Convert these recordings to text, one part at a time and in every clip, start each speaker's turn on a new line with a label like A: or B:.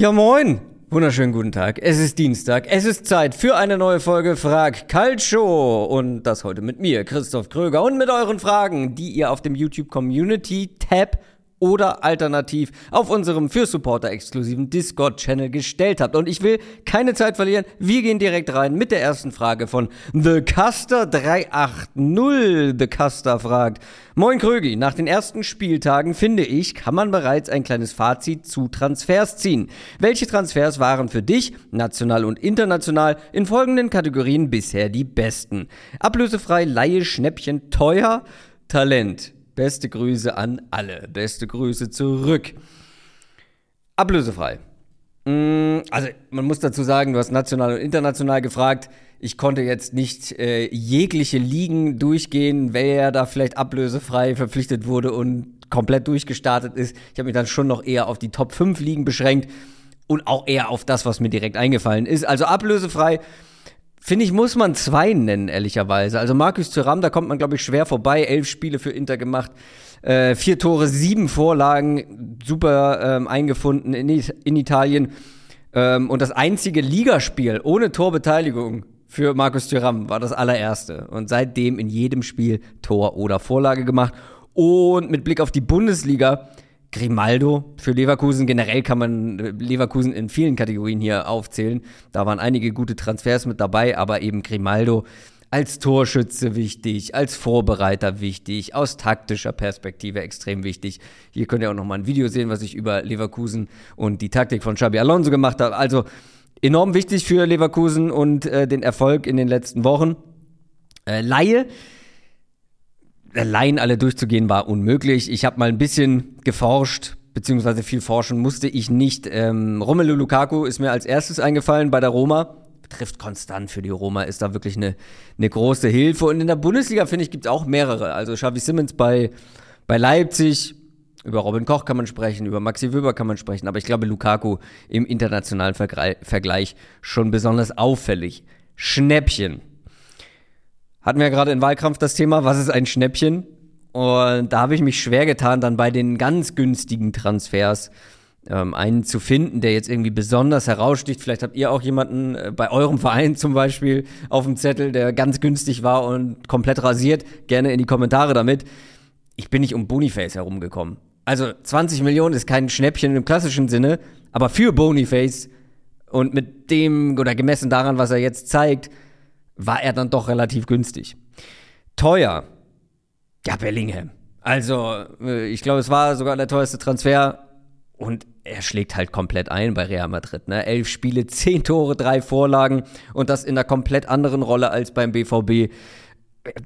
A: Ja, moin! Wunderschönen guten Tag. Es ist Dienstag. Es ist Zeit für eine neue Folge Frag Calcio. Und das heute mit mir, Christoph Kröger, und mit euren Fragen, die ihr auf dem YouTube Community Tab oder alternativ auf unserem für Supporter exklusiven Discord-Channel gestellt habt. Und ich will keine Zeit verlieren. Wir gehen direkt rein mit der ersten Frage von The Custer 380. The Custer fragt, Moin Krögi, nach den ersten Spieltagen finde ich, kann man bereits ein kleines Fazit zu Transfers ziehen. Welche Transfers waren für dich, national und international, in folgenden Kategorien bisher die besten? Ablösefrei, Laie, Schnäppchen, teuer, Talent. Beste Grüße an alle. Beste Grüße zurück. Ablösefrei. Mm, also, man muss dazu sagen, du hast national und international gefragt. Ich konnte jetzt nicht äh, jegliche Ligen durchgehen, wer da vielleicht ablösefrei verpflichtet wurde und komplett durchgestartet ist. Ich habe mich dann schon noch eher auf die Top 5 Ligen beschränkt und auch eher auf das, was mir direkt eingefallen ist. Also ablösefrei Finde ich, muss man zwei nennen, ehrlicherweise. Also Markus Thuram, da kommt man, glaube ich, schwer vorbei. Elf Spiele für Inter gemacht, äh, vier Tore, sieben Vorlagen, super ähm, eingefunden in, in Italien. Ähm, und das einzige Ligaspiel ohne Torbeteiligung für Markus Thuram war das allererste. Und seitdem in jedem Spiel Tor oder Vorlage gemacht. Und mit Blick auf die Bundesliga Grimaldo für Leverkusen. Generell kann man äh, Leverkusen in vielen Kategorien hier aufzählen. Da waren einige gute Transfers mit dabei, aber eben Grimaldo als Torschütze wichtig, als Vorbereiter wichtig, aus taktischer Perspektive extrem wichtig. Hier könnt ihr auch noch mal ein Video sehen, was ich über Leverkusen und die Taktik von Xabi Alonso gemacht habe. Also enorm wichtig für Leverkusen und äh, den Erfolg in den letzten Wochen. Äh, Laie allein alle durchzugehen war unmöglich. Ich habe mal ein bisschen geforscht, beziehungsweise viel forschen musste ich nicht. Ähm, Romelu Lukaku ist mir als erstes eingefallen bei der Roma. Trifft konstant für die Roma, ist da wirklich eine, eine große Hilfe. Und in der Bundesliga, finde ich, gibt es auch mehrere. Also Xavi Simmons bei, bei Leipzig, über Robin Koch kann man sprechen, über Maxi Wöber kann man sprechen, aber ich glaube, Lukaku im internationalen Vergleich schon besonders auffällig. Schnäppchen. Hatten wir ja gerade in Wahlkampf das Thema, was ist ein Schnäppchen? Und da habe ich mich schwer getan, dann bei den ganz günstigen Transfers ähm, einen zu finden, der jetzt irgendwie besonders heraussticht. Vielleicht habt ihr auch jemanden äh, bei eurem Verein zum Beispiel auf dem Zettel, der ganz günstig war und komplett rasiert. Gerne in die Kommentare damit. Ich bin nicht um Boniface herumgekommen. Also 20 Millionen ist kein Schnäppchen im klassischen Sinne, aber für Boniface und mit dem oder gemessen daran, was er jetzt zeigt, war er dann doch relativ günstig. Teuer. Ja, Bellingham. Also, äh, ich glaube, es war sogar der teuerste Transfer und er schlägt halt komplett ein bei Real Madrid. Ne? Elf Spiele, zehn Tore, drei Vorlagen und das in einer komplett anderen Rolle als beim BVB.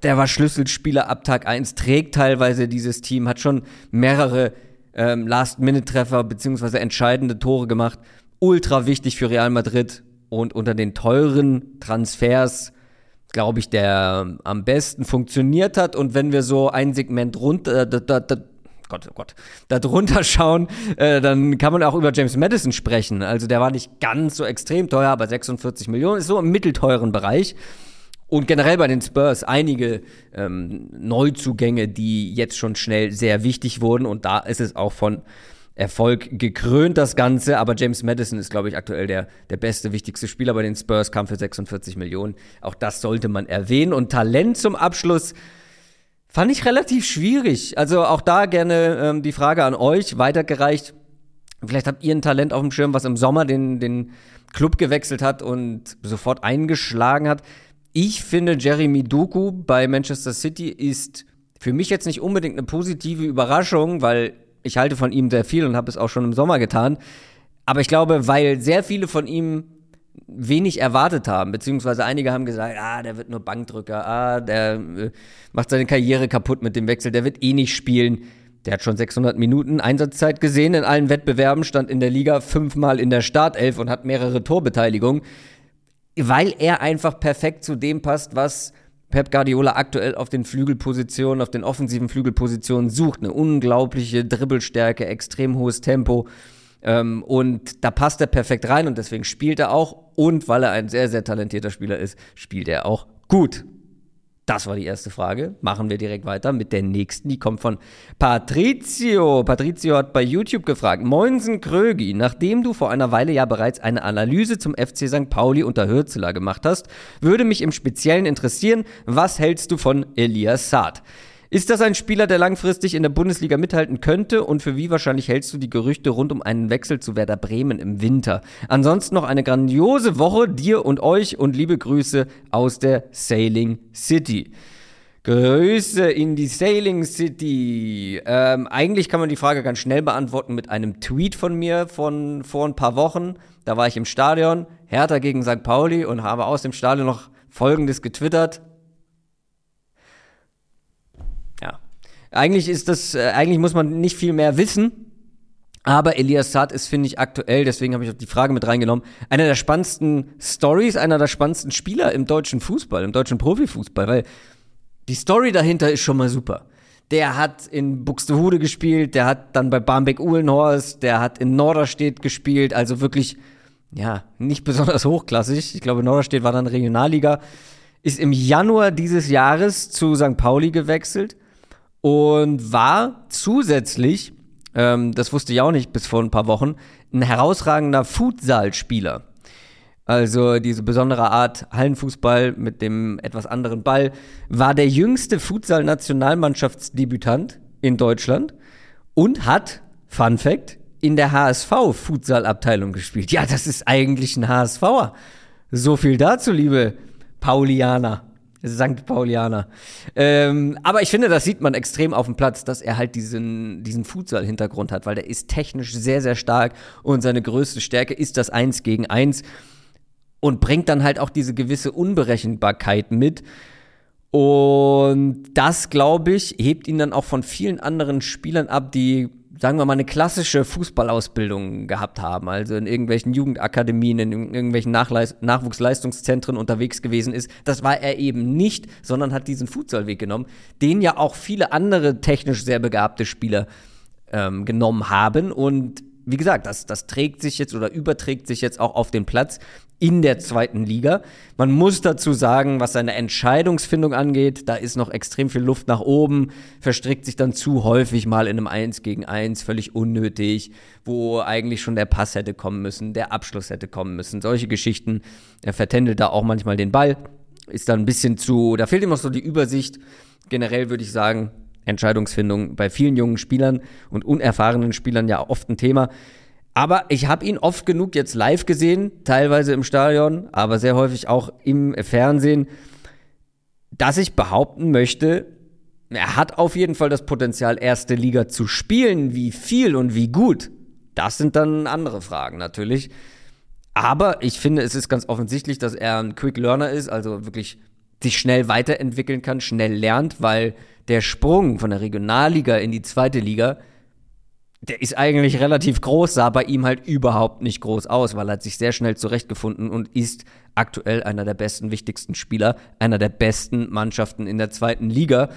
A: Der war Schlüsselspieler ab Tag 1, trägt teilweise dieses Team, hat schon mehrere ähm, Last-Minute-Treffer beziehungsweise entscheidende Tore gemacht. Ultra wichtig für Real Madrid und unter den teuren Transfers glaube ich, der am besten funktioniert hat. Und wenn wir so ein Segment runter, da, da, da, Gott, oh Gott, da drunter schauen, äh, dann kann man auch über James Madison sprechen. Also der war nicht ganz so extrem teuer, aber 46 Millionen ist so im mittelteuren Bereich. Und generell bei den Spurs einige ähm, Neuzugänge, die jetzt schon schnell sehr wichtig wurden. Und da ist es auch von Erfolg gekrönt, das Ganze. Aber James Madison ist, glaube ich, aktuell der, der beste, wichtigste Spieler bei den Spurs, kam für 46 Millionen. Auch das sollte man erwähnen. Und Talent zum Abschluss fand ich relativ schwierig. Also auch da gerne ähm, die Frage an euch weitergereicht. Vielleicht habt ihr ein Talent auf dem Schirm, was im Sommer den, den Club gewechselt hat und sofort eingeschlagen hat. Ich finde, Jeremy Doku bei Manchester City ist für mich jetzt nicht unbedingt eine positive Überraschung, weil ich halte von ihm sehr viel und habe es auch schon im Sommer getan. Aber ich glaube, weil sehr viele von ihm wenig erwartet haben, beziehungsweise einige haben gesagt, ah, der wird nur Bankdrücker, ah, der äh, macht seine Karriere kaputt mit dem Wechsel, der wird eh nicht spielen. Der hat schon 600 Minuten Einsatzzeit gesehen in allen Wettbewerben, stand in der Liga fünfmal in der Startelf und hat mehrere Torbeteiligungen, weil er einfach perfekt zu dem passt, was Pep Guardiola aktuell auf den Flügelpositionen, auf den offensiven Flügelpositionen sucht. Eine unglaubliche Dribbelstärke, extrem hohes Tempo. Ähm, und da passt er perfekt rein und deswegen spielt er auch. Und weil er ein sehr, sehr talentierter Spieler ist, spielt er auch gut. Das war die erste Frage. Machen wir direkt weiter mit der nächsten. Die kommt von Patrizio. Patrizio hat bei YouTube gefragt: Moinsen Krögi, nachdem du vor einer Weile ja bereits eine Analyse zum FC St. Pauli unter Hürzeler gemacht hast, würde mich im Speziellen interessieren, was hältst du von Elias Saad? Ist das ein Spieler, der langfristig in der Bundesliga mithalten könnte? Und für wie wahrscheinlich hältst du die Gerüchte rund um einen Wechsel zu Werder Bremen im Winter? Ansonsten noch eine grandiose Woche dir und euch und liebe Grüße aus der Sailing City. Grüße in die Sailing City. Ähm, eigentlich kann man die Frage ganz schnell beantworten mit einem Tweet von mir von vor ein paar Wochen. Da war ich im Stadion, Hertha gegen St. Pauli und habe aus dem Stadion noch Folgendes getwittert. Eigentlich ist das, äh, eigentlich muss man nicht viel mehr wissen. Aber Elias Saad ist, finde ich, aktuell, deswegen habe ich auch die Frage mit reingenommen, einer der spannendsten Stories, einer der spannendsten Spieler im deutschen Fußball, im deutschen Profifußball, weil die Story dahinter ist schon mal super. Der hat in Buxtehude gespielt, der hat dann bei Barmbek-Uhlenhorst, der hat in Norderstedt gespielt, also wirklich, ja, nicht besonders hochklassig. Ich glaube, Norderstedt war dann Regionalliga. Ist im Januar dieses Jahres zu St. Pauli gewechselt und war zusätzlich, ähm, das wusste ich auch nicht bis vor ein paar Wochen, ein herausragender Futsal-Spieler. Also diese besondere Art Hallenfußball mit dem etwas anderen Ball, war der jüngste Futsal-Nationalmannschaftsdebütant in Deutschland und hat, Fun Fact, in der HSV-Futsal-Abteilung gespielt. Ja, das ist eigentlich ein HSVer. So viel dazu, liebe Paulianer. St. Paulianer. Ähm, aber ich finde, das sieht man extrem auf dem Platz, dass er halt diesen, diesen Futsal-Hintergrund hat, weil der ist technisch sehr, sehr stark und seine größte Stärke ist das Eins gegen Eins und bringt dann halt auch diese gewisse Unberechenbarkeit mit. Und das, glaube ich, hebt ihn dann auch von vielen anderen Spielern ab, die sagen wir mal, eine klassische Fußballausbildung gehabt haben, also in irgendwelchen Jugendakademien, in irgendwelchen Nachleis Nachwuchsleistungszentren unterwegs gewesen ist. Das war er eben nicht, sondern hat diesen Futsalweg genommen, den ja auch viele andere technisch sehr begabte Spieler ähm, genommen haben. Und wie gesagt, das, das trägt sich jetzt oder überträgt sich jetzt auch auf den Platz in der zweiten Liga. Man muss dazu sagen, was seine Entscheidungsfindung angeht, da ist noch extrem viel Luft nach oben, verstrickt sich dann zu häufig mal in einem 1 gegen 1, völlig unnötig, wo eigentlich schon der Pass hätte kommen müssen, der Abschluss hätte kommen müssen. Solche Geschichten. Er vertändelt da auch manchmal den Ball, ist dann ein bisschen zu, da fehlt ihm noch so die Übersicht. Generell würde ich sagen, Entscheidungsfindung bei vielen jungen Spielern und unerfahrenen Spielern ja oft ein Thema. Aber ich habe ihn oft genug jetzt live gesehen, teilweise im Stadion, aber sehr häufig auch im Fernsehen, dass ich behaupten möchte, er hat auf jeden Fall das Potenzial, erste Liga zu spielen. Wie viel und wie gut, das sind dann andere Fragen natürlich. Aber ich finde, es ist ganz offensichtlich, dass er ein Quick Learner ist, also wirklich sich schnell weiterentwickeln kann, schnell lernt, weil der Sprung von der Regionalliga in die zweite Liga der ist eigentlich relativ groß, sah bei ihm halt überhaupt nicht groß aus, weil er hat sich sehr schnell zurechtgefunden und ist aktuell einer der besten, wichtigsten Spieler, einer der besten Mannschaften in der zweiten Liga.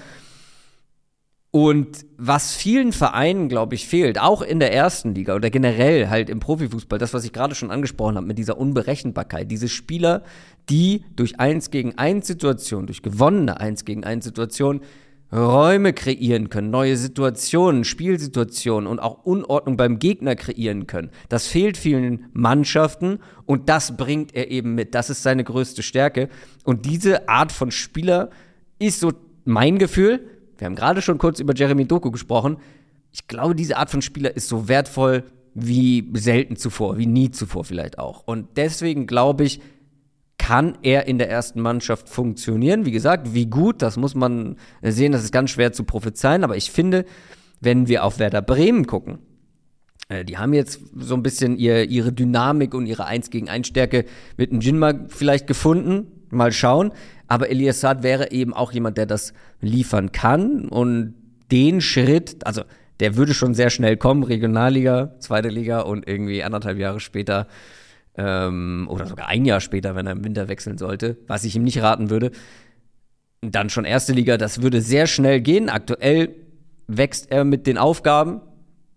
A: Und was vielen Vereinen, glaube ich, fehlt, auch in der ersten Liga oder generell halt im Profifußball, das, was ich gerade schon angesprochen habe, mit dieser Unberechenbarkeit, diese Spieler, die durch eins gegen eins Situationen, durch gewonnene eins gegen eins Situationen Räume kreieren können, neue Situationen, Spielsituationen und auch Unordnung beim Gegner kreieren können. Das fehlt vielen Mannschaften und das bringt er eben mit. Das ist seine größte Stärke. Und diese Art von Spieler ist so mein Gefühl. Wir haben gerade schon kurz über Jeremy Doku gesprochen. Ich glaube, diese Art von Spieler ist so wertvoll wie selten zuvor, wie nie zuvor vielleicht auch. Und deswegen glaube ich, kann er in der ersten Mannschaft funktionieren? Wie gesagt, wie gut, das muss man sehen, das ist ganz schwer zu prophezeien, aber ich finde, wenn wir auf Werder Bremen gucken, äh, die haben jetzt so ein bisschen ihr, ihre Dynamik und ihre 1 gegen 1 Stärke mit dem Jinma vielleicht gefunden. Mal schauen. Aber Elias Saad wäre eben auch jemand, der das liefern kann und den Schritt, also der würde schon sehr schnell kommen, Regionalliga, zweite Liga und irgendwie anderthalb Jahre später ähm, oder sogar ein Jahr später, wenn er im Winter wechseln sollte, was ich ihm nicht raten würde. Dann schon erste Liga, das würde sehr schnell gehen. Aktuell wächst er mit den Aufgaben.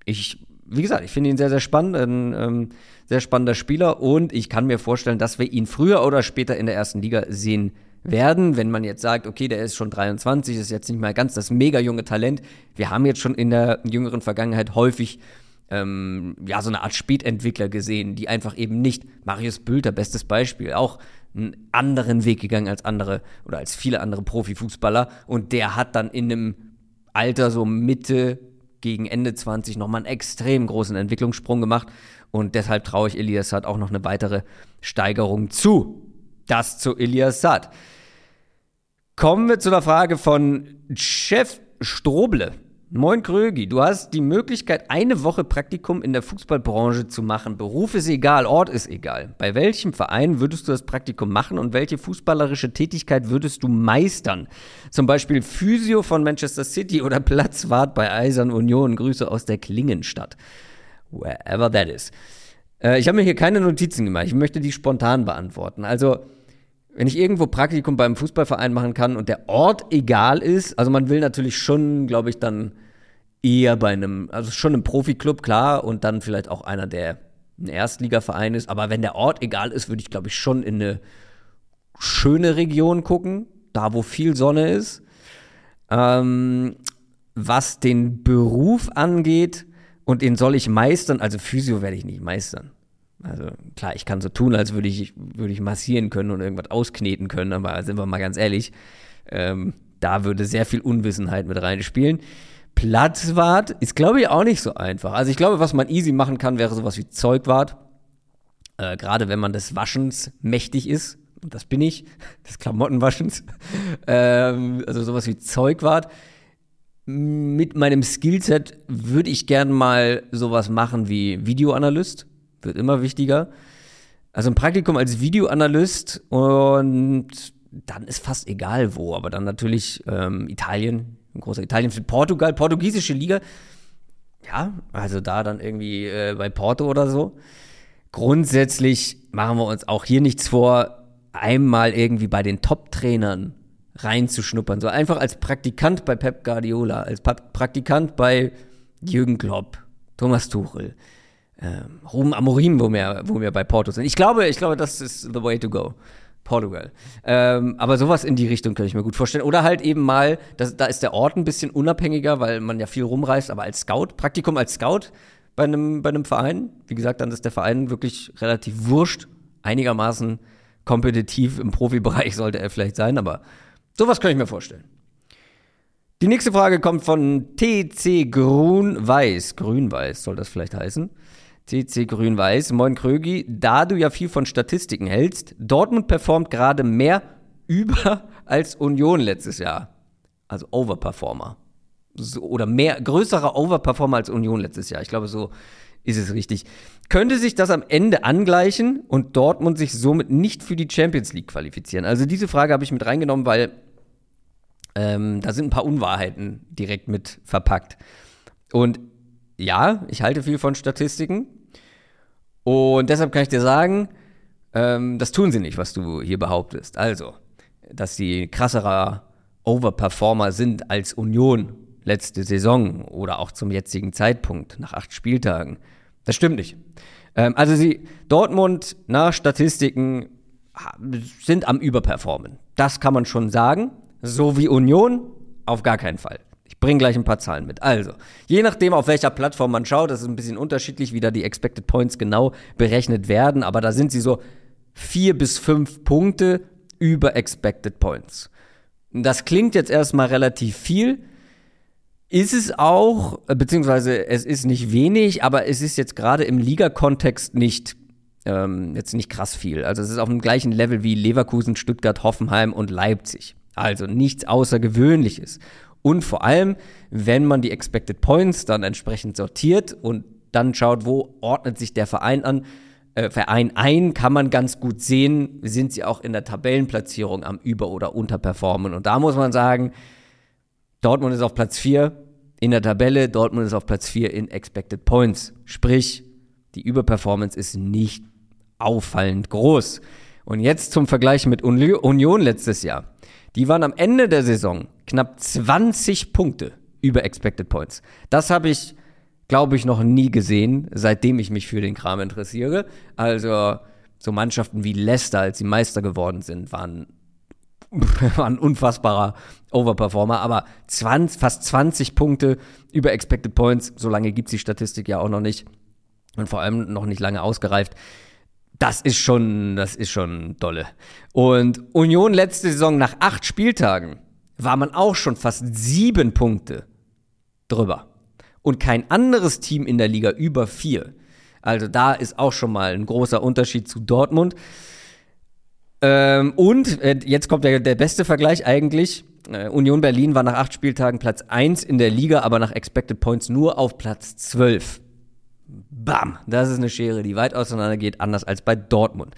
A: Ich, wie gesagt, ich finde ihn sehr, sehr spannend, ein ähm, sehr spannender Spieler und ich kann mir vorstellen, dass wir ihn früher oder später in der ersten Liga sehen werden, wenn man jetzt sagt, okay, der ist schon 23, ist jetzt nicht mal ganz das mega junge Talent. Wir haben jetzt schon in der jüngeren Vergangenheit häufig ähm, ja so eine Art Spätentwickler gesehen, die einfach eben nicht Marius Bülter, bestes Beispiel, auch einen anderen Weg gegangen als andere oder als viele andere Profifußballer und der hat dann in einem Alter so Mitte gegen Ende 20 nochmal einen extrem großen Entwicklungssprung gemacht und deshalb traue ich Elias Saad auch noch eine weitere Steigerung zu. Das zu Elias Saad. Kommen wir zu der Frage von Chef Stroble. Moin Krögi, du hast die Möglichkeit, eine Woche Praktikum in der Fußballbranche zu machen. Beruf ist egal, Ort ist egal. Bei welchem Verein würdest du das Praktikum machen und welche fußballerische Tätigkeit würdest du meistern? Zum Beispiel Physio von Manchester City oder Platzwart bei Eisern Union. Grüße aus der Klingenstadt. Wherever that is. Äh, ich habe mir hier keine Notizen gemacht. Ich möchte die spontan beantworten. Also, wenn ich irgendwo Praktikum beim Fußballverein machen kann und der Ort egal ist, also man will natürlich schon, glaube ich, dann eher bei einem, also schon einem Profiklub, klar, und dann vielleicht auch einer, der ein Erstligaverein ist. Aber wenn der Ort egal ist, würde ich, glaube ich, schon in eine schöne Region gucken, da wo viel Sonne ist. Ähm, was den Beruf angeht, und den soll ich meistern, also Physio werde ich nicht meistern. Also klar, ich kann so tun, als würde ich, würde ich massieren können und irgendwas auskneten können, aber sind wir mal ganz ehrlich, ähm, da würde sehr viel Unwissenheit mit reinspielen. Platzwart ist, glaube ich, auch nicht so einfach. Also ich glaube, was man easy machen kann, wäre sowas wie Zeugwart. Äh, Gerade wenn man des Waschens mächtig ist. Und das bin ich, des Klamottenwaschens. ähm, also sowas wie Zeugwart. Mit meinem Skillset würde ich gern mal sowas machen wie Videoanalyst wird immer wichtiger. Also ein Praktikum als Videoanalyst und dann ist fast egal wo, aber dann natürlich ähm, Italien, ein großer Italien für Portugal, portugiesische Liga. Ja, also da dann irgendwie äh, bei Porto oder so. Grundsätzlich machen wir uns auch hier nichts vor, einmal irgendwie bei den Top-Trainern reinzuschnuppern. So einfach als Praktikant bei Pep Guardiola, als Praktikant bei Jürgen Klopp, Thomas Tuchel, ähm, Ruben Amorim, wo wir, wo wir bei Porto sind. Ich glaube, ich glaube, das ist the way to go. Portugal. Ähm, aber sowas in die Richtung könnte ich mir gut vorstellen. Oder halt eben mal, das, da ist der Ort ein bisschen unabhängiger, weil man ja viel rumreist, aber als Scout, Praktikum als Scout bei einem, bei einem Verein, wie gesagt, dann ist der Verein wirklich relativ wurscht, einigermaßen kompetitiv im Profibereich sollte er vielleicht sein, aber sowas könnte ich mir vorstellen. Die nächste Frage kommt von TC Grün-Weiß. Grün-Weiß soll das vielleicht heißen. CC Grün-Weiß. Moin Krögi, da du ja viel von Statistiken hältst, Dortmund performt gerade mehr über als Union letztes Jahr. Also Overperformer. So, oder mehr, größerer Overperformer als Union letztes Jahr. Ich glaube, so ist es richtig. Könnte sich das am Ende angleichen und Dortmund sich somit nicht für die Champions League qualifizieren? Also diese Frage habe ich mit reingenommen, weil ähm, da sind ein paar Unwahrheiten direkt mit verpackt. Und ja, ich halte viel von Statistiken. Und deshalb kann ich dir sagen, ähm, das tun sie nicht, was du hier behauptest. Also, dass sie krasserer Overperformer sind als Union letzte Saison oder auch zum jetzigen Zeitpunkt nach acht Spieltagen. Das stimmt nicht. Ähm, also sie, Dortmund nach Statistiken sind am Überperformen. Das kann man schon sagen. So wie Union auf gar keinen Fall. Ich bringe gleich ein paar Zahlen mit. Also, je nachdem, auf welcher Plattform man schaut, das ist ein bisschen unterschiedlich, wie da die Expected Points genau berechnet werden, aber da sind sie so vier bis fünf Punkte über Expected Points. Das klingt jetzt erstmal relativ viel. Ist es auch, beziehungsweise es ist nicht wenig, aber es ist jetzt gerade im Liga-Kontext nicht, ähm, jetzt nicht krass viel. Also es ist auf dem gleichen Level wie Leverkusen, Stuttgart, Hoffenheim und Leipzig. Also nichts Außergewöhnliches. Und vor allem, wenn man die Expected Points dann entsprechend sortiert und dann schaut, wo ordnet sich der Verein an, äh, Verein ein, kann man ganz gut sehen, sind sie auch in der Tabellenplatzierung am Über- oder Unterperformen. Und da muss man sagen, Dortmund ist auf Platz 4 in der Tabelle, Dortmund ist auf Platz 4 in Expected Points. Sprich, die Überperformance ist nicht auffallend groß. Und jetzt zum Vergleich mit Union letztes Jahr. Die waren am Ende der Saison knapp 20 Punkte über Expected Points. Das habe ich, glaube ich, noch nie gesehen, seitdem ich mich für den Kram interessiere. Also so Mannschaften wie Leicester, als sie Meister geworden sind, waren war ein unfassbarer Overperformer, aber 20, fast 20 Punkte über Expected Points, so lange gibt es die Statistik ja auch noch nicht und vor allem noch nicht lange ausgereift. Das ist schon, das ist schon dolle. Und Union letzte Saison nach acht Spieltagen war man auch schon fast sieben Punkte drüber. Und kein anderes Team in der Liga über vier. Also da ist auch schon mal ein großer Unterschied zu Dortmund. Ähm, und äh, jetzt kommt der, der beste Vergleich eigentlich. Äh, Union Berlin war nach acht Spieltagen Platz 1 in der Liga, aber nach Expected Points nur auf Platz 12. Bam, das ist eine Schere, die weit auseinander geht, anders als bei Dortmund.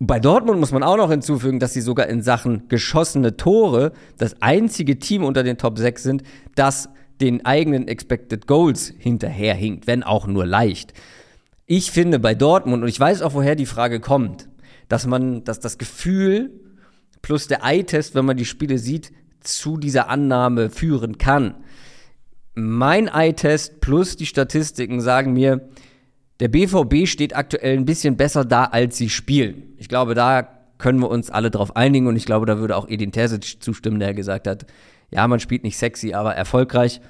A: Bei Dortmund muss man auch noch hinzufügen, dass sie sogar in Sachen geschossene Tore das einzige Team unter den Top 6 sind, das den eigenen Expected Goals hinterherhinkt, wenn auch nur leicht. Ich finde bei Dortmund, und ich weiß auch, woher die Frage kommt, dass man, dass das Gefühl plus der Eye-Test, wenn man die Spiele sieht, zu dieser Annahme führen kann. Mein Eye-Test plus die Statistiken sagen mir, der BVB steht aktuell ein bisschen besser da, als sie spielen. Ich glaube, da können wir uns alle drauf einigen und ich glaube, da würde auch Edin Terzic zustimmen, der gesagt hat, ja, man spielt nicht sexy, aber erfolgreich.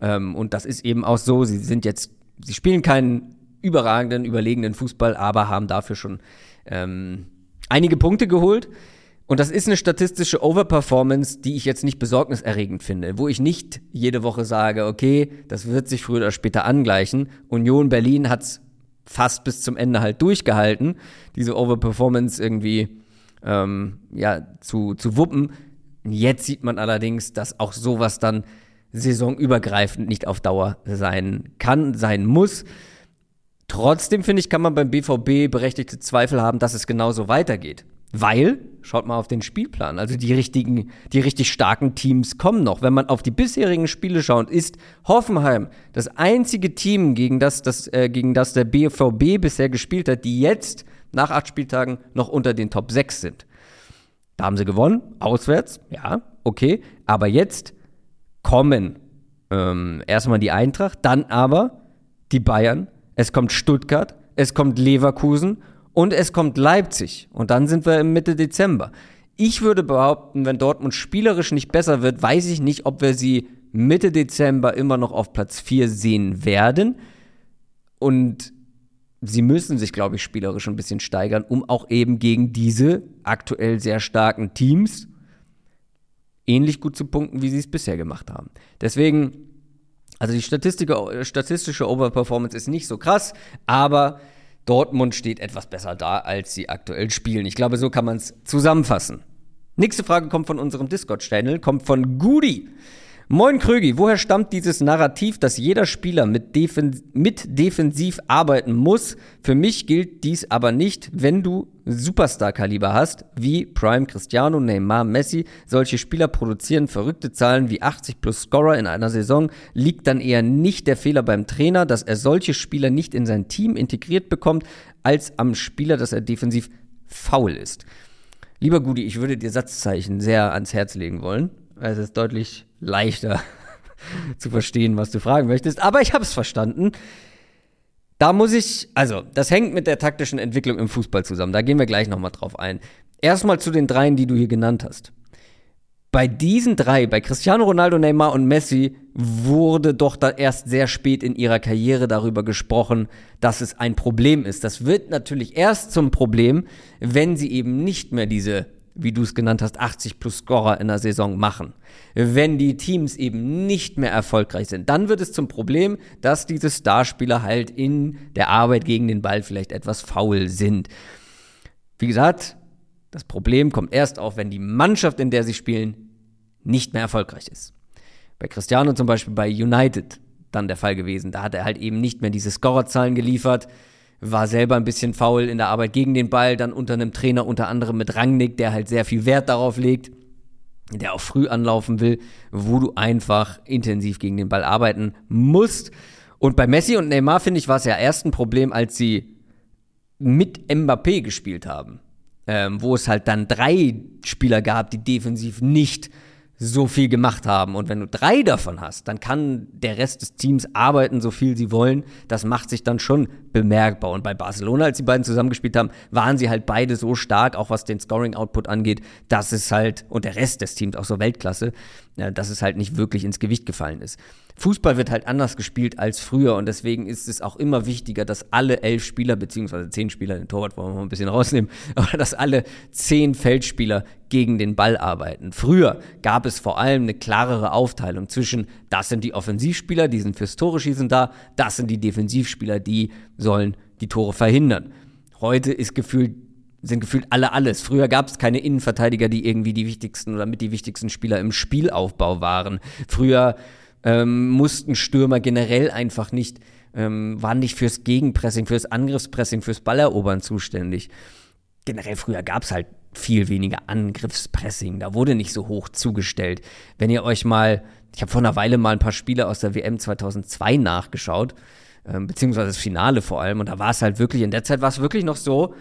A: Ähm, und das ist eben auch so. Sie sind jetzt, sie spielen keinen überragenden, überlegenen Fußball, aber haben dafür schon ähm, einige Punkte geholt. Und das ist eine statistische Overperformance, die ich jetzt nicht besorgniserregend finde, wo ich nicht jede Woche sage, okay, das wird sich früher oder später angleichen. Union Berlin hat's fast bis zum Ende halt durchgehalten, diese Overperformance irgendwie ähm, ja, zu, zu wuppen. Jetzt sieht man allerdings, dass auch sowas dann saisonübergreifend nicht auf Dauer sein kann, sein muss. Trotzdem finde ich, kann man beim BVB berechtigte Zweifel haben, dass es genauso weitergeht. Weil, schaut mal auf den Spielplan, also die richtigen, die richtig starken Teams kommen noch. Wenn man auf die bisherigen Spiele schaut, ist Hoffenheim das einzige Team, gegen das, das, äh, gegen das der BVB bisher gespielt hat, die jetzt nach acht Spieltagen noch unter den Top 6 sind. Da haben sie gewonnen, auswärts, ja, okay. Aber jetzt kommen ähm, erstmal die Eintracht, dann aber die Bayern, es kommt Stuttgart, es kommt Leverkusen und es kommt Leipzig. Und dann sind wir im Mitte Dezember. Ich würde behaupten, wenn Dortmund spielerisch nicht besser wird, weiß ich nicht, ob wir sie Mitte Dezember immer noch auf Platz 4 sehen werden. Und sie müssen sich, glaube ich, spielerisch ein bisschen steigern, um auch eben gegen diese aktuell sehr starken Teams ähnlich gut zu punkten, wie sie es bisher gemacht haben. Deswegen, also die statistische Overperformance ist nicht so krass, aber Dortmund steht etwas besser da, als sie aktuell spielen. Ich glaube, so kann man es zusammenfassen. Nächste Frage kommt von unserem Discord-Channel, kommt von Goody. Moin Krögi, woher stammt dieses Narrativ, dass jeder Spieler mit, Defen mit defensiv arbeiten muss? Für mich gilt dies aber nicht, wenn du Superstar-Kaliber hast, wie Prime Cristiano, Neymar, Messi. Solche Spieler produzieren verrückte Zahlen wie 80 plus Scorer in einer Saison. Liegt dann eher nicht der Fehler beim Trainer, dass er solche Spieler nicht in sein Team integriert bekommt, als am Spieler, dass er defensiv faul ist. Lieber Gudi, ich würde dir Satzzeichen sehr ans Herz legen wollen. Es ist deutlich leichter zu verstehen, was du fragen möchtest. Aber ich habe es verstanden. Da muss ich, also, das hängt mit der taktischen Entwicklung im Fußball zusammen. Da gehen wir gleich nochmal drauf ein. Erstmal zu den dreien, die du hier genannt hast. Bei diesen drei, bei Cristiano Ronaldo, Neymar und Messi, wurde doch da erst sehr spät in ihrer Karriere darüber gesprochen, dass es ein Problem ist. Das wird natürlich erst zum Problem, wenn sie eben nicht mehr diese wie du es genannt hast, 80 plus Scorer in der Saison machen. Wenn die Teams eben nicht mehr erfolgreich sind, dann wird es zum Problem, dass diese Starspieler halt in der Arbeit gegen den Ball vielleicht etwas faul sind. Wie gesagt, das Problem kommt erst auf, wenn die Mannschaft, in der sie spielen, nicht mehr erfolgreich ist. Bei Cristiano zum Beispiel bei United dann der Fall gewesen. Da hat er halt eben nicht mehr diese Scorerzahlen geliefert war selber ein bisschen faul in der Arbeit gegen den Ball, dann unter einem Trainer unter anderem mit Rangnick, der halt sehr viel Wert darauf legt, der auch früh anlaufen will, wo du einfach intensiv gegen den Ball arbeiten musst. Und bei Messi und Neymar, finde ich, war es ja erst ein Problem, als sie mit Mbappé gespielt haben. Ähm, wo es halt dann drei Spieler gab, die defensiv nicht so viel gemacht haben. Und wenn du drei davon hast, dann kann der Rest des Teams arbeiten, so viel sie wollen. Das macht sich dann schon bemerkbar. Und bei Barcelona, als die beiden zusammengespielt haben, waren sie halt beide so stark, auch was den Scoring-Output angeht, dass es halt, und der Rest des Teams auch so Weltklasse, dass es halt nicht wirklich ins Gewicht gefallen ist. Fußball wird halt anders gespielt als früher und deswegen ist es auch immer wichtiger, dass alle elf Spieler, beziehungsweise zehn Spieler, den Torwart wollen wir mal ein bisschen rausnehmen, aber dass alle zehn Feldspieler gegen den Ball arbeiten. Früher gab es vor allem eine klarere Aufteilung zwischen, das sind die Offensivspieler, die sind fürs Tore schießen da, das sind die Defensivspieler, die sollen die Tore verhindern. Heute ist gefühlt sind gefühlt alle alles. Früher gab es keine Innenverteidiger, die irgendwie die wichtigsten oder mit die wichtigsten Spieler im Spielaufbau waren. Früher ähm, mussten Stürmer generell einfach nicht, ähm, waren nicht fürs Gegenpressing, fürs Angriffspressing, fürs Ballerobern zuständig. Generell früher gab es halt viel weniger Angriffspressing, da wurde nicht so hoch zugestellt. Wenn ihr euch mal, ich habe vor einer Weile mal ein paar Spiele aus der WM 2002 nachgeschaut, ähm, beziehungsweise das Finale vor allem, und da war es halt wirklich, in der Zeit war es wirklich noch so,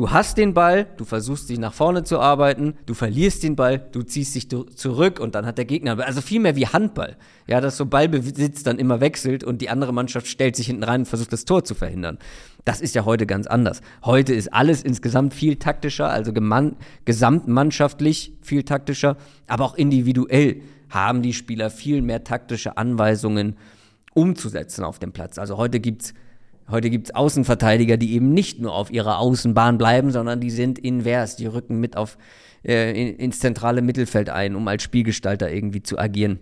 A: Du hast den Ball, du versuchst dich nach vorne zu arbeiten, du verlierst den Ball, du ziehst dich zurück und dann hat der Gegner, also viel mehr wie Handball. Ja, dass so Ballbesitz dann immer wechselt und die andere Mannschaft stellt sich hinten rein und versucht das Tor zu verhindern. Das ist ja heute ganz anders. Heute ist alles insgesamt viel taktischer, also gesamtmannschaftlich viel taktischer, aber auch individuell haben die Spieler viel mehr taktische Anweisungen umzusetzen auf dem Platz. Also heute gibt's Heute gibt es Außenverteidiger, die eben nicht nur auf ihrer Außenbahn bleiben, sondern die sind invers, die rücken mit auf, äh, in, ins zentrale Mittelfeld ein, um als Spielgestalter irgendwie zu agieren.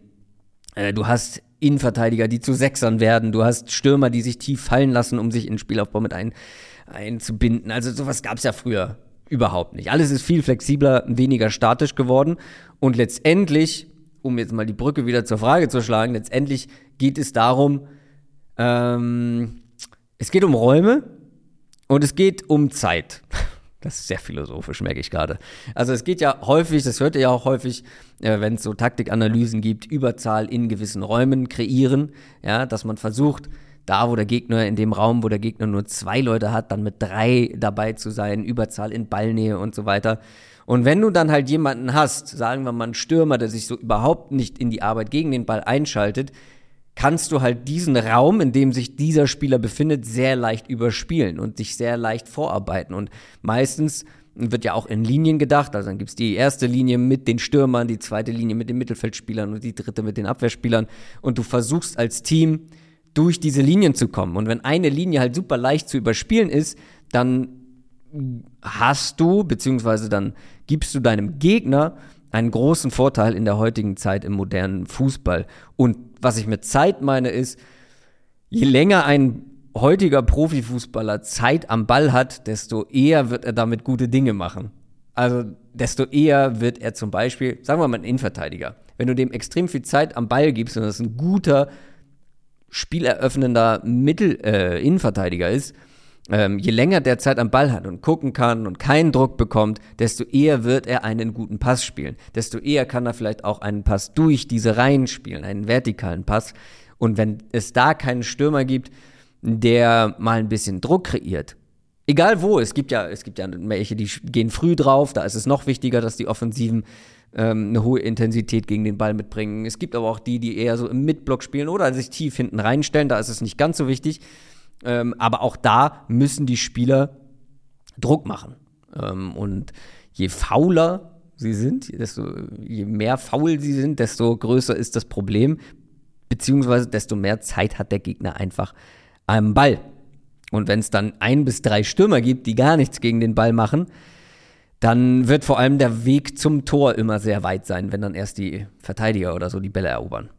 A: Äh, du hast Innenverteidiger, die zu Sechsern werden, du hast Stürmer, die sich tief fallen lassen, um sich in den Spielaufbau mit ein, einzubinden. Also sowas gab es ja früher überhaupt nicht. Alles ist viel flexibler, weniger statisch geworden und letztendlich, um jetzt mal die Brücke wieder zur Frage zu schlagen, letztendlich geht es darum, ähm, es geht um Räume und es geht um Zeit. Das ist sehr philosophisch, merke ich gerade. Also es geht ja häufig, das hört ihr ja auch häufig, äh, wenn es so Taktikanalysen gibt, Überzahl in gewissen Räumen kreieren, ja, dass man versucht, da wo der Gegner, in dem Raum, wo der Gegner nur zwei Leute hat, dann mit drei dabei zu sein, Überzahl in Ballnähe und so weiter. Und wenn du dann halt jemanden hast, sagen wir mal einen Stürmer, der sich so überhaupt nicht in die Arbeit gegen den Ball einschaltet, kannst du halt diesen Raum, in dem sich dieser Spieler befindet, sehr leicht überspielen und dich sehr leicht vorarbeiten. Und meistens wird ja auch in Linien gedacht. Also dann gibt es die erste Linie mit den Stürmern, die zweite Linie mit den Mittelfeldspielern und die dritte mit den Abwehrspielern. Und du versuchst als Team durch diese Linien zu kommen. Und wenn eine Linie halt super leicht zu überspielen ist, dann hast du, beziehungsweise dann gibst du deinem Gegner einen großen Vorteil in der heutigen Zeit im modernen Fußball. Und was ich mit Zeit meine, ist, je länger ein heutiger Profifußballer Zeit am Ball hat, desto eher wird er damit gute Dinge machen. Also desto eher wird er zum Beispiel, sagen wir mal ein Innenverteidiger, wenn du dem extrem viel Zeit am Ball gibst und das ein guter, spieleröffnender Mittel, äh, Innenverteidiger ist, ähm, je länger der Zeit am Ball hat und gucken kann und keinen Druck bekommt, desto eher wird er einen guten Pass spielen. Desto eher kann er vielleicht auch einen Pass durch diese Reihen spielen, einen vertikalen Pass. Und wenn es da keinen Stürmer gibt, der mal ein bisschen Druck kreiert, egal wo, es gibt ja, es gibt ja welche, die gehen früh drauf, da ist es noch wichtiger, dass die Offensiven ähm, eine hohe Intensität gegen den Ball mitbringen. Es gibt aber auch die, die eher so im Midblock spielen oder sich tief hinten reinstellen, da ist es nicht ganz so wichtig. Ähm, aber auch da müssen die Spieler Druck machen. Ähm, und je fauler sie sind, desto, je mehr faul sie sind, desto größer ist das Problem, beziehungsweise desto mehr Zeit hat der Gegner einfach am Ball. Und wenn es dann ein bis drei Stürmer gibt, die gar nichts gegen den Ball machen, dann wird vor allem der Weg zum Tor immer sehr weit sein, wenn dann erst die Verteidiger oder so die Bälle erobern.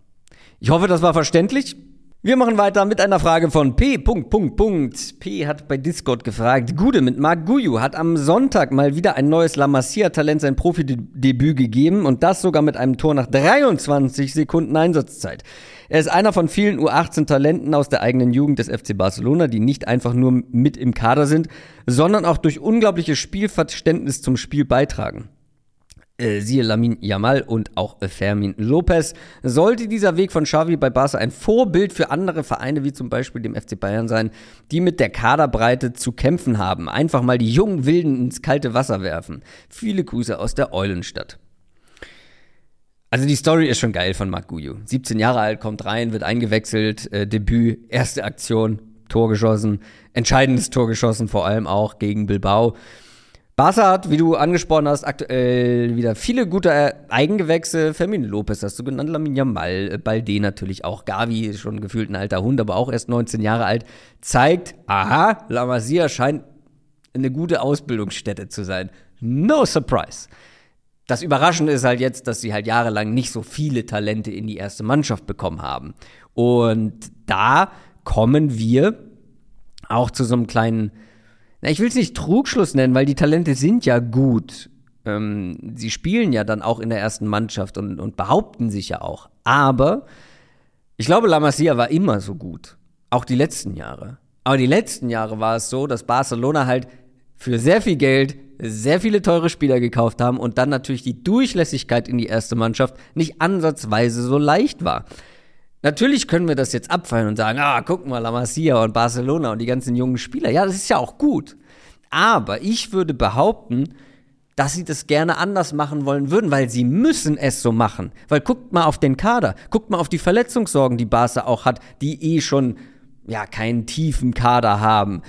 A: Ich hoffe, das war verständlich. Wir machen weiter mit einer Frage von P. Punkt, Punkt, Punkt. P hat bei Discord gefragt. Gude mit Marc Guyu hat am Sonntag mal wieder ein neues La Masia-Talent sein Profidebüt gegeben und das sogar mit einem Tor nach 23 Sekunden Einsatzzeit. Er ist einer von vielen U18-Talenten aus der eigenen Jugend des FC Barcelona, die nicht einfach nur mit im Kader sind, sondern auch durch unglaubliches Spielverständnis zum Spiel beitragen siehe Lamin Yamal und auch Fermin Lopez. Sollte dieser Weg von Xavi bei Barca ein Vorbild für andere Vereine wie zum Beispiel dem FC Bayern sein, die mit der Kaderbreite zu kämpfen haben, einfach mal die jungen Wilden ins kalte Wasser werfen. Viele Grüße aus der Eulenstadt. Also die Story ist schon geil von Marc Guyu. 17 Jahre alt, kommt rein, wird eingewechselt, äh, Debüt, erste Aktion, Tor geschossen, entscheidendes Tor geschossen, vor allem auch gegen Bilbao. Barca hat, wie du angesprochen hast, aktuell wieder viele gute äh, Eigengewächse. Fermin Lopez hast du genannt, Lamin Yamal, äh, Balde natürlich auch. Gavi schon gefühlt ein alter Hund, aber auch erst 19 Jahre alt. Zeigt, aha, La Masia scheint eine gute Ausbildungsstätte zu sein. No surprise. Das Überraschende ist halt jetzt, dass sie halt jahrelang nicht so viele Talente in die erste Mannschaft bekommen haben. Und da kommen wir auch zu so einem kleinen na, ich will es nicht Trugschluss nennen, weil die Talente sind ja gut. Ähm, sie spielen ja dann auch in der ersten Mannschaft und, und behaupten sich ja auch. Aber ich glaube, La Masia war immer so gut. Auch die letzten Jahre. Aber die letzten Jahre war es so, dass Barcelona halt für sehr viel Geld sehr viele teure Spieler gekauft haben und dann natürlich die Durchlässigkeit in die erste Mannschaft nicht ansatzweise so leicht war. Natürlich können wir das jetzt abfallen und sagen, ah, guck mal, La Masia und Barcelona und die ganzen jungen Spieler. Ja, das ist ja auch gut. Aber ich würde behaupten, dass sie das gerne anders machen wollen würden, weil sie müssen es so machen. Weil guckt mal auf den Kader, guckt mal auf die Verletzungssorgen, die Barca auch hat, die eh schon ja keinen tiefen Kader haben.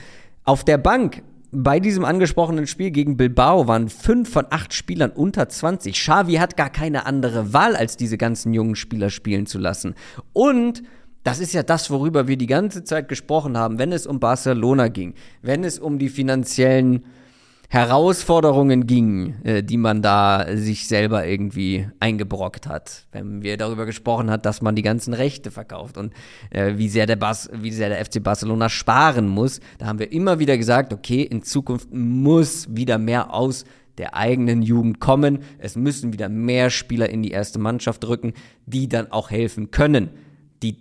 A: Auf der Bank bei diesem angesprochenen Spiel gegen Bilbao waren fünf von acht Spielern unter 20. Xavi hat gar keine andere Wahl, als diese ganzen jungen Spieler spielen zu lassen. Und das ist ja das, worüber wir die ganze Zeit gesprochen haben, wenn es um Barcelona ging, wenn es um die finanziellen Herausforderungen ging, äh, die man da sich selber irgendwie eingebrockt hat. Wenn wir darüber gesprochen hat, dass man die ganzen Rechte verkauft und äh, wie sehr der Bas wie sehr der FC Barcelona sparen muss, da haben wir immer wieder gesagt, okay, in Zukunft muss wieder mehr aus der eigenen Jugend kommen. Es müssen wieder mehr Spieler in die erste Mannschaft rücken, die dann auch helfen können die,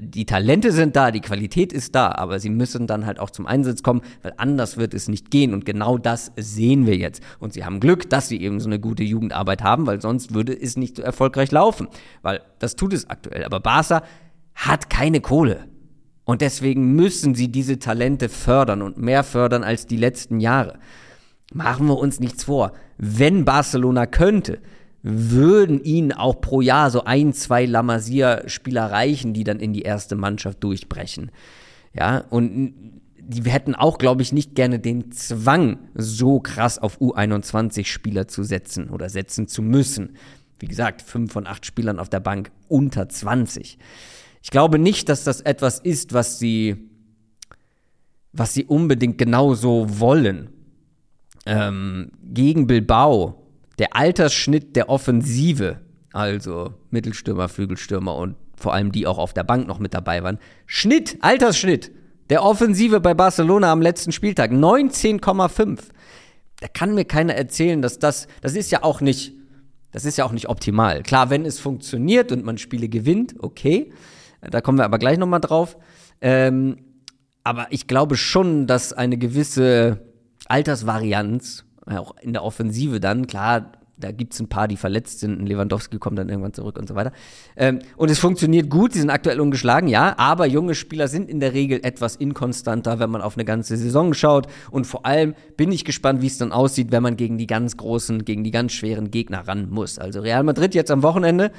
A: die Talente sind da, die Qualität ist da, aber sie müssen dann halt auch zum Einsatz kommen, weil anders wird es nicht gehen. Und genau das sehen wir jetzt. Und sie haben Glück, dass sie eben so eine gute Jugendarbeit haben, weil sonst würde es nicht so erfolgreich laufen. Weil das tut es aktuell. Aber Barca hat keine Kohle. Und deswegen müssen sie diese Talente fördern und mehr fördern als die letzten Jahre. Machen wir uns nichts vor. Wenn Barcelona könnte, würden ihnen auch pro Jahr so ein, zwei La Masia-Spieler reichen, die dann in die erste Mannschaft durchbrechen. Ja, und die hätten auch, glaube ich, nicht gerne den Zwang, so krass auf U21-Spieler zu setzen oder setzen zu müssen. Wie gesagt, fünf von acht Spielern auf der Bank unter 20. Ich glaube nicht, dass das etwas ist, was sie, was sie unbedingt genauso wollen. Ähm, gegen Bilbao der Altersschnitt der Offensive, also Mittelstürmer, Flügelstürmer und vor allem die auch auf der Bank noch mit dabei waren. Schnitt, Altersschnitt der Offensive bei Barcelona am letzten Spieltag 19,5. Da kann mir keiner erzählen, dass das, das ist ja auch nicht, das ist ja auch nicht optimal. Klar, wenn es funktioniert und man Spiele gewinnt, okay. Da kommen wir aber gleich nochmal drauf. Ähm, aber ich glaube schon, dass eine gewisse Altersvarianz auch in der Offensive dann, klar, da gibt es ein paar, die verletzt sind. Lewandowski kommt dann irgendwann zurück und so weiter. Ähm, und es funktioniert gut, sie sind aktuell ungeschlagen, ja, aber junge Spieler sind in der Regel etwas inkonstanter, wenn man auf eine ganze Saison schaut. Und vor allem bin ich gespannt, wie es dann aussieht, wenn man gegen die ganz großen, gegen die ganz schweren Gegner ran muss. Also Real Madrid jetzt am Wochenende.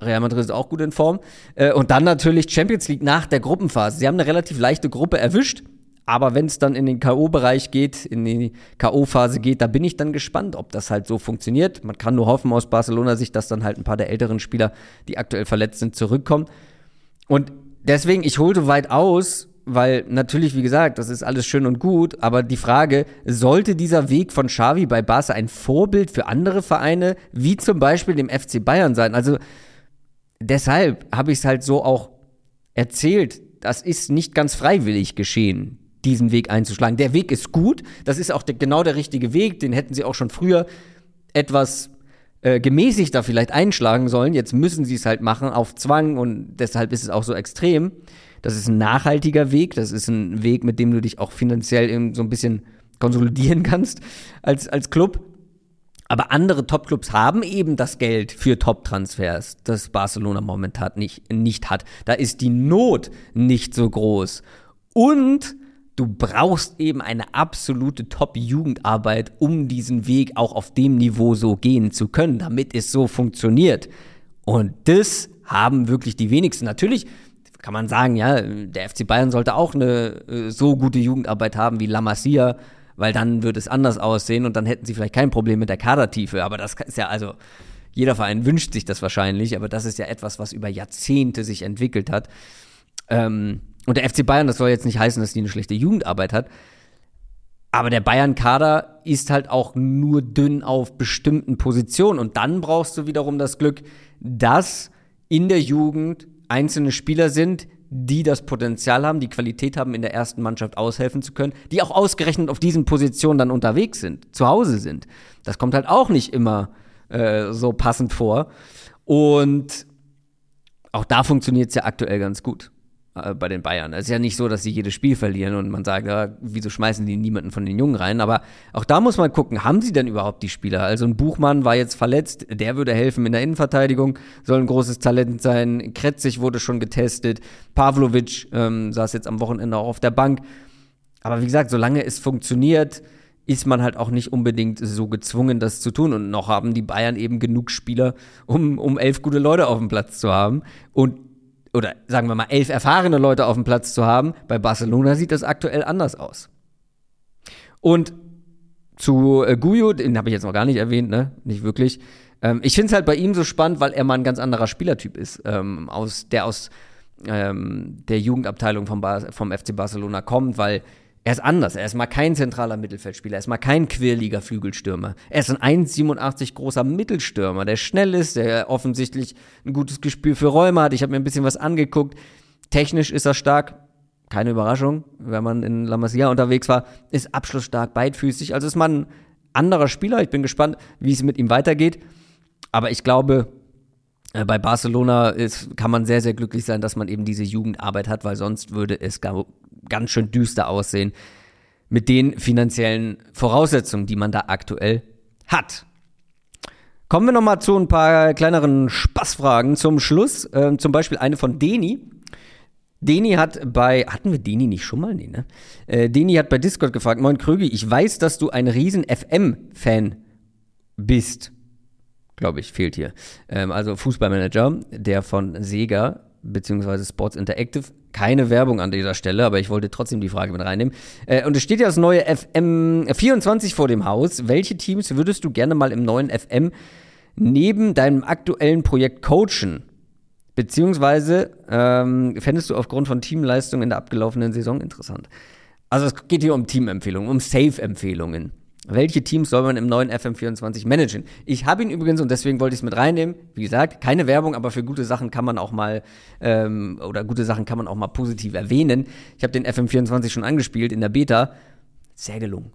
A: Real Madrid ist auch gut in Form. Äh, und dann natürlich Champions League nach der Gruppenphase. Sie haben eine relativ leichte Gruppe erwischt. Aber wenn es dann in den K.O.-Bereich geht, in die K.O.-Phase geht, da bin ich dann gespannt, ob das halt so funktioniert. Man kann nur hoffen aus Barcelona Sicht, dass dann halt ein paar der älteren Spieler, die aktuell verletzt sind, zurückkommen. Und deswegen, ich holte weit aus, weil natürlich, wie gesagt, das ist alles schön und gut, aber die Frage, sollte dieser Weg von Xavi bei Barca ein Vorbild für andere Vereine, wie zum Beispiel dem FC Bayern sein? Also deshalb habe ich es halt so auch erzählt, das ist nicht ganz freiwillig geschehen diesen Weg einzuschlagen. Der Weg ist gut, das ist auch der, genau der richtige Weg, den hätten sie auch schon früher etwas äh, gemäßigter vielleicht einschlagen sollen. Jetzt müssen sie es halt machen auf Zwang und deshalb ist es auch so extrem. Das ist ein nachhaltiger Weg, das ist ein Weg, mit dem du dich auch finanziell eben so ein bisschen konsolidieren kannst als, als Club. Aber andere Top-Clubs haben eben das Geld für Top-Transfers, das Barcelona momentan nicht, nicht hat. Da ist die Not nicht so groß. Und du brauchst eben eine absolute Top-Jugendarbeit, um diesen Weg auch auf dem Niveau so gehen zu können, damit es so funktioniert. Und das haben wirklich die wenigsten. Natürlich kann man sagen, ja, der FC Bayern sollte auch eine äh, so gute Jugendarbeit haben wie La Masia, weil dann würde es anders aussehen und dann hätten sie vielleicht kein Problem mit der Kadertiefe. Aber das ist ja also, jeder Verein wünscht sich das wahrscheinlich, aber das ist ja etwas, was über Jahrzehnte sich entwickelt hat. Ähm, und der FC Bayern, das soll jetzt nicht heißen, dass die eine schlechte Jugendarbeit hat. Aber der Bayern-Kader ist halt auch nur dünn auf bestimmten Positionen. Und dann brauchst du wiederum das Glück, dass in der Jugend einzelne Spieler sind, die das Potenzial haben, die Qualität haben, in der ersten Mannschaft aushelfen zu können, die auch ausgerechnet auf diesen Positionen dann unterwegs sind, zu Hause sind. Das kommt halt auch nicht immer äh, so passend vor. Und auch da funktioniert es ja aktuell ganz gut äh, bei den Bayern. Es ist ja nicht so, dass sie jedes Spiel verlieren und man sagt, ja, wieso schmeißen die niemanden von den Jungen rein? Aber auch da muss man gucken, haben sie denn überhaupt die Spieler? Also ein Buchmann war jetzt verletzt, der würde helfen in der Innenverteidigung, soll ein großes Talent sein. Kretzig wurde schon getestet, Pavlovic ähm, saß jetzt am Wochenende auch auf der Bank. Aber wie gesagt, solange es funktioniert, ist man halt auch nicht unbedingt so gezwungen, das zu tun. Und noch haben die Bayern eben genug Spieler, um, um elf gute Leute auf dem Platz zu haben. Und oder sagen wir mal elf erfahrene Leute auf dem Platz zu haben. Bei Barcelona sieht das aktuell anders aus. Und zu äh, Guyo, den habe ich jetzt noch gar nicht erwähnt, ne? Nicht wirklich. Ähm, ich finde es halt bei ihm so spannend, weil er mal ein ganz anderer Spielertyp ist, ähm, aus, der aus ähm, der Jugendabteilung vom, vom FC Barcelona kommt, weil er ist anders. Er ist mal kein zentraler Mittelfeldspieler. Er ist mal kein Querliga-Flügelstürmer. Er ist ein 1,87 großer Mittelstürmer, der schnell ist, der offensichtlich ein gutes Gespür für Räume hat. Ich habe mir ein bisschen was angeguckt. Technisch ist er stark. Keine Überraschung, wenn man in La Masia unterwegs war. Ist abschlussstark, beidfüßig. Also ist man ein anderer Spieler. Ich bin gespannt, wie es mit ihm weitergeht. Aber ich glaube, äh, bei Barcelona ist, kann man sehr, sehr glücklich sein, dass man eben diese Jugendarbeit hat, weil sonst würde es ganz schön düster aussehen mit den finanziellen Voraussetzungen, die man da aktuell hat. Kommen wir nochmal zu ein paar kleineren Spaßfragen zum Schluss. Ähm, zum Beispiel eine von Deni. Deni hat bei, hatten wir Deni nicht schon mal? Nee, ne? Äh, Deni hat bei Discord gefragt, Moin Krügi, ich weiß, dass du ein riesen FM-Fan bist. Glaube ich, fehlt hier. Ähm, also Fußballmanager, der von Sega bzw. Sports Interactive keine Werbung an dieser Stelle, aber ich wollte trotzdem die Frage mit reinnehmen. Äh, und es steht ja das neue FM 24 vor dem Haus. Welche Teams würdest du gerne mal im neuen FM neben deinem aktuellen Projekt coachen? Beziehungsweise ähm, fändest du aufgrund von Teamleistungen in der abgelaufenen Saison interessant? Also es geht hier um Teamempfehlungen, um Safe-Empfehlungen. Welche Teams soll man im neuen FM24 managen? Ich habe ihn übrigens und deswegen wollte ich es mit reinnehmen. Wie gesagt, keine Werbung, aber für gute Sachen kann man auch mal ähm, oder gute Sachen kann man auch mal positiv erwähnen. Ich habe den FM24 schon angespielt in der Beta. Sehr gelungen.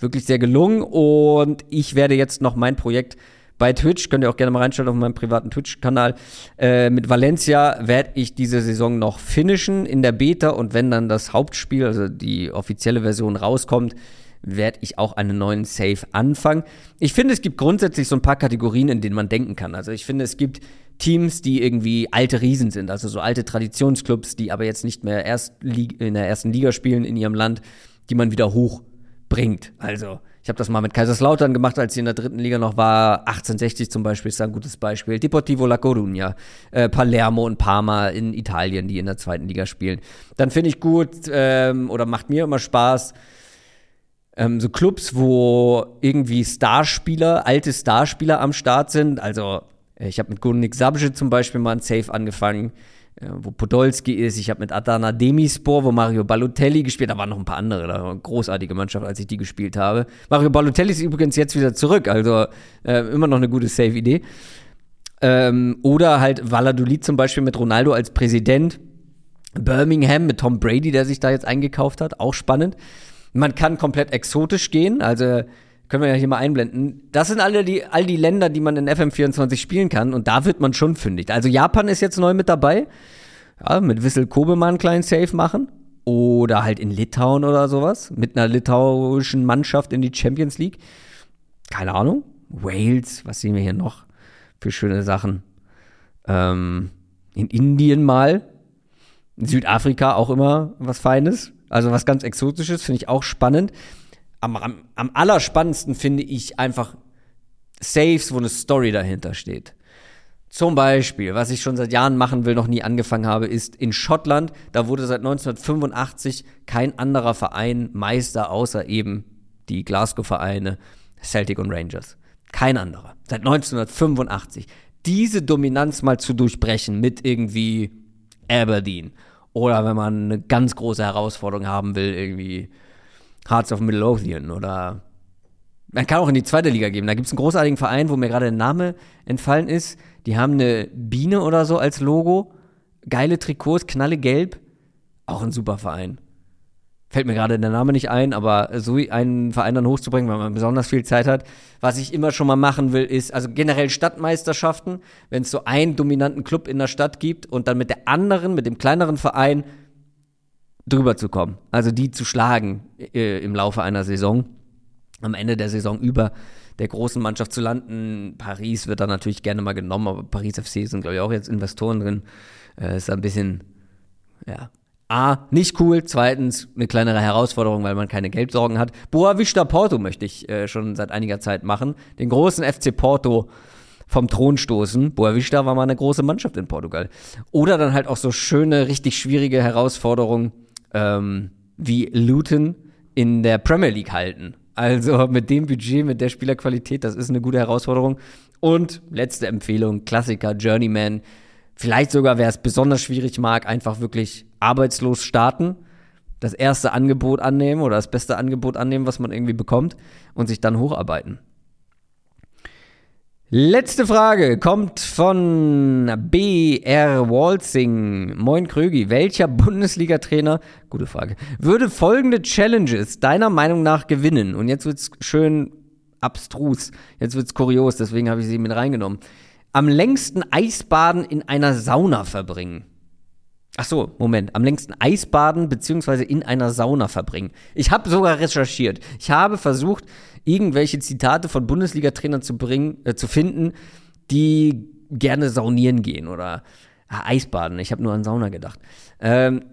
A: Wirklich sehr gelungen und ich werde jetzt noch mein Projekt bei Twitch, könnt ihr auch gerne mal reinschauen auf meinem privaten Twitch-Kanal. Äh, mit Valencia werde ich diese Saison noch finishen in der Beta und wenn dann das Hauptspiel, also die offizielle Version rauskommt, werde ich auch einen neuen Save anfangen. Ich finde, es gibt grundsätzlich so ein paar Kategorien, in denen man denken kann. Also ich finde, es gibt Teams, die irgendwie alte Riesen sind, also so alte Traditionsclubs, die aber jetzt nicht mehr erst in der ersten Liga spielen in ihrem Land, die man wieder hochbringt. Also ich habe das mal mit Kaiserslautern gemacht, als sie in der dritten Liga noch war. 1860 zum Beispiel ist da ein gutes Beispiel. Deportivo La Coruña, äh, Palermo und Parma in Italien, die in der zweiten Liga spielen. Dann finde ich gut ähm, oder macht mir immer Spaß, ähm, so Clubs, wo irgendwie Starspieler, alte Starspieler am Start sind. Also äh, ich habe mit Gurnik Sabje zum Beispiel mal ein Safe angefangen, äh, wo Podolski ist. Ich habe mit Adana Demispor, wo Mario Balotelli gespielt. Da waren noch ein paar andere, da war eine großartige Mannschaft, als ich die gespielt habe. Mario Balotelli ist übrigens jetzt wieder zurück, also äh, immer noch eine gute Safe-Idee. Ähm, oder halt Valladolid zum Beispiel mit Ronaldo als Präsident. Birmingham mit Tom Brady, der sich da jetzt eingekauft hat, auch spannend. Man kann komplett exotisch gehen, also können wir ja hier mal einblenden. Das sind alle die, all die Länder, die man in FM24 spielen kann und da wird man schon fündig. Also Japan ist jetzt neu mit dabei. Ja, mit Wissel Kobe mal einen kleinen Safe machen. Oder halt in Litauen oder sowas. Mit einer litauischen Mannschaft in die Champions League. Keine Ahnung. Wales, was sehen wir hier noch für schöne Sachen? Ähm, in Indien mal. In Südafrika auch immer was Feines. Also was ganz Exotisches, finde ich auch spannend. Am, am, am allerspannendsten finde ich einfach Saves, wo eine Story dahinter steht. Zum Beispiel, was ich schon seit Jahren machen will, noch nie angefangen habe, ist in Schottland, da wurde seit 1985 kein anderer Verein Meister, außer eben die Glasgow-Vereine Celtic und Rangers. Kein anderer. Seit 1985. Diese Dominanz mal zu durchbrechen mit irgendwie Aberdeen. Oder wenn man eine ganz große Herausforderung haben will, irgendwie Hearts of Midlothian oder man kann auch in die zweite Liga geben. Da gibt es einen großartigen Verein, wo mir gerade der Name entfallen ist. Die haben eine Biene oder so als Logo. Geile Trikots, knalle gelb. Auch ein super Verein. Fällt mir gerade der Name nicht ein, aber so einen Verein dann hochzubringen, weil man besonders viel Zeit hat. Was ich immer schon mal machen will, ist, also generell Stadtmeisterschaften, wenn es so einen dominanten Club in der Stadt gibt und dann mit der anderen, mit dem kleineren Verein drüber zu kommen. Also die zu schlagen äh, im Laufe einer Saison am Ende der Saison über der großen Mannschaft zu landen. Paris wird da natürlich gerne mal genommen, aber Paris FC sind, glaube ich, auch jetzt Investoren drin. Äh, ist ein bisschen, ja, A, nicht cool. Zweitens, eine kleinere Herausforderung, weil man keine Geldsorgen hat. Boa Vista Porto möchte ich äh, schon seit einiger Zeit machen. Den großen FC Porto vom Thron stoßen. Boa Vista war mal eine große Mannschaft in Portugal. Oder dann halt auch so schöne, richtig schwierige Herausforderungen ähm, wie Luton in der Premier League halten. Also mit dem Budget, mit der Spielerqualität, das ist eine gute Herausforderung. Und letzte Empfehlung, Klassiker, Journeyman. Vielleicht sogar, wer es besonders schwierig mag, einfach wirklich arbeitslos starten, das erste Angebot annehmen oder das beste Angebot annehmen, was man irgendwie bekommt und sich dann hocharbeiten. Letzte Frage kommt von BR Walzing. Moin Krögi, welcher Bundesliga-Trainer, gute Frage, würde folgende Challenges deiner Meinung nach gewinnen? Und jetzt wird's schön abstrus, jetzt wird's kurios, deswegen habe ich sie mit reingenommen. Am längsten Eisbaden in einer Sauna verbringen. Ach so, Moment. Am längsten Eisbaden beziehungsweise in einer Sauna verbringen. Ich habe sogar recherchiert. Ich habe versucht, irgendwelche Zitate von Bundesliga-Trainern zu bringen, äh, zu finden, die gerne saunieren gehen oder ah, Eisbaden. Ich habe nur an Sauna gedacht. Ähm,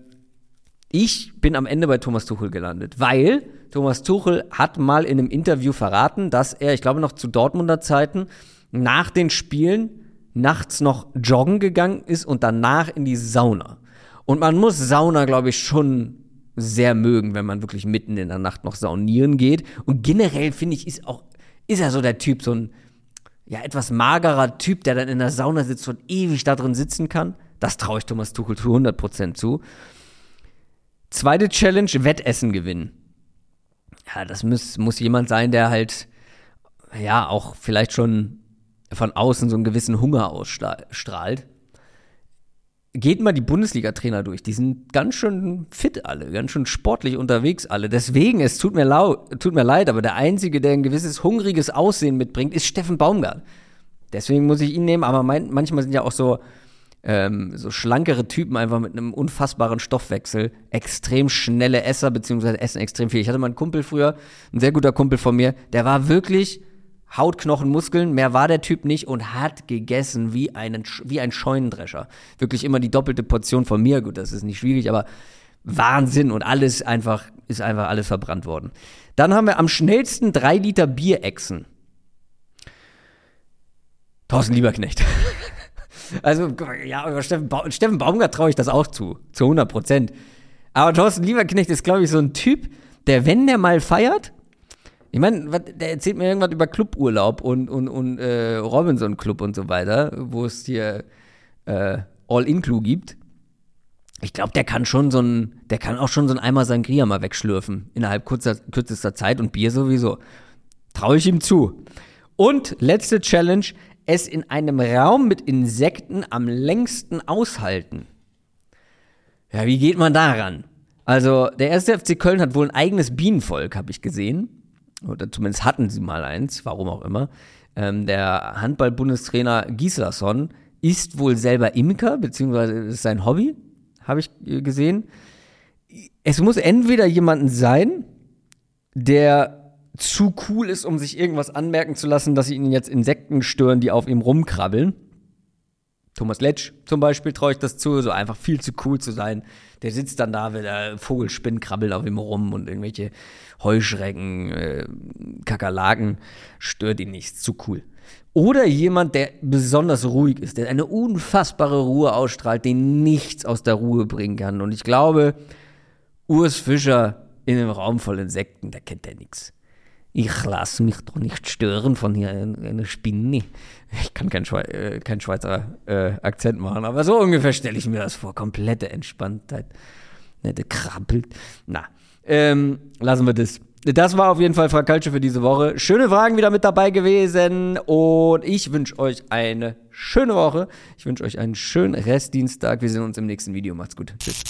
A: ich bin am Ende bei Thomas Tuchel gelandet, weil Thomas Tuchel hat mal in einem Interview verraten, dass er, ich glaube noch zu Dortmunder Zeiten, nach den Spielen nachts noch joggen gegangen ist und danach in die Sauna. Und man muss Sauna, glaube ich, schon sehr mögen, wenn man wirklich mitten in der Nacht noch saunieren geht. Und generell finde ich, ist auch, ist er so der Typ, so ein ja, etwas magerer Typ, der dann in der Sauna sitzt und ewig da drin sitzen kann. Das traue ich Thomas Tuchel zu 100% zu. Zweite Challenge, Wettessen gewinnen. Ja, das muss, muss jemand sein, der halt, ja, auch vielleicht schon von außen so einen gewissen Hunger ausstrahlt geht mal die Bundesliga-Trainer durch. Die sind ganz schön fit alle, ganz schön sportlich unterwegs alle. Deswegen, es tut mir, tut mir leid, aber der Einzige, der ein gewisses hungriges Aussehen mitbringt, ist Steffen Baumgart. Deswegen muss ich ihn nehmen, aber mein, manchmal sind ja auch so, ähm, so schlankere Typen einfach mit einem unfassbaren Stoffwechsel, extrem schnelle Esser, beziehungsweise essen extrem viel. Ich hatte mal einen Kumpel früher, ein sehr guter Kumpel von mir, der war wirklich Haut, Knochen, Muskeln, mehr war der Typ nicht und hat gegessen wie, einen, wie ein Scheunendrescher. Wirklich immer die doppelte Portion von mir. Gut, das ist nicht schwierig, aber Wahnsinn und alles einfach, ist einfach alles verbrannt worden. Dann haben wir am schnellsten drei Liter Bierechsen. Thorsten Lieberknecht. also, ja, über Steffen, ba Steffen Baumgart traue ich das auch zu. Zu 100 Prozent. Aber Thorsten Lieberknecht ist, glaube ich, so ein Typ, der, wenn der mal feiert, ich meine, der erzählt mir irgendwas über Cluburlaub und, und, und äh, Robinson Club und so weiter, wo es hier äh, All-In-Clue gibt. Ich glaube, der kann schon so ein, der kann auch schon so ein Eimer Sangria mal wegschlürfen innerhalb kurzer, kürzester Zeit und Bier sowieso. Traue ich ihm zu. Und letzte Challenge, es in einem Raum mit Insekten am längsten aushalten. Ja, wie geht man daran? Also, der erste FC Köln hat wohl ein eigenes Bienenvolk, habe ich gesehen oder zumindest hatten sie mal eins, warum auch immer. Ähm, der Handball-Bundestrainer Gislason ist wohl selber Imker, beziehungsweise ist sein Hobby, habe ich äh, gesehen. Es muss entweder jemanden sein, der zu cool ist, um sich irgendwas anmerken zu lassen, dass ihn jetzt Insekten stören, die auf ihm rumkrabbeln. Thomas Letsch zum Beispiel traue ich das zu, so einfach viel zu cool zu sein. Der sitzt dann da, wenn der Vogelspinn krabbelt auf ihm rum und irgendwelche Heuschrecken, äh, Kakerlaken, stört ihn nichts, zu cool. Oder jemand, der besonders ruhig ist, der eine unfassbare Ruhe ausstrahlt, den nichts aus der Ruhe bringen kann. Und ich glaube, Urs Fischer in einem Raum voll Insekten, da kennt er nichts. Ich lasse mich doch nicht stören von hier einer Spinne. Ich kann keinen Schwe äh, kein Schweizer äh, Akzent machen, aber so ungefähr stelle ich mir das vor. Komplette Entspanntheit. Ne, der krabbelt. Na, ähm, lassen wir das. Das war auf jeden Fall Frakalsche für diese Woche. Schöne Fragen wieder mit dabei gewesen und ich wünsche euch eine schöne Woche. Ich wünsche euch einen schönen Restdienstag. Wir sehen uns im nächsten Video. Macht's gut. Tschüss.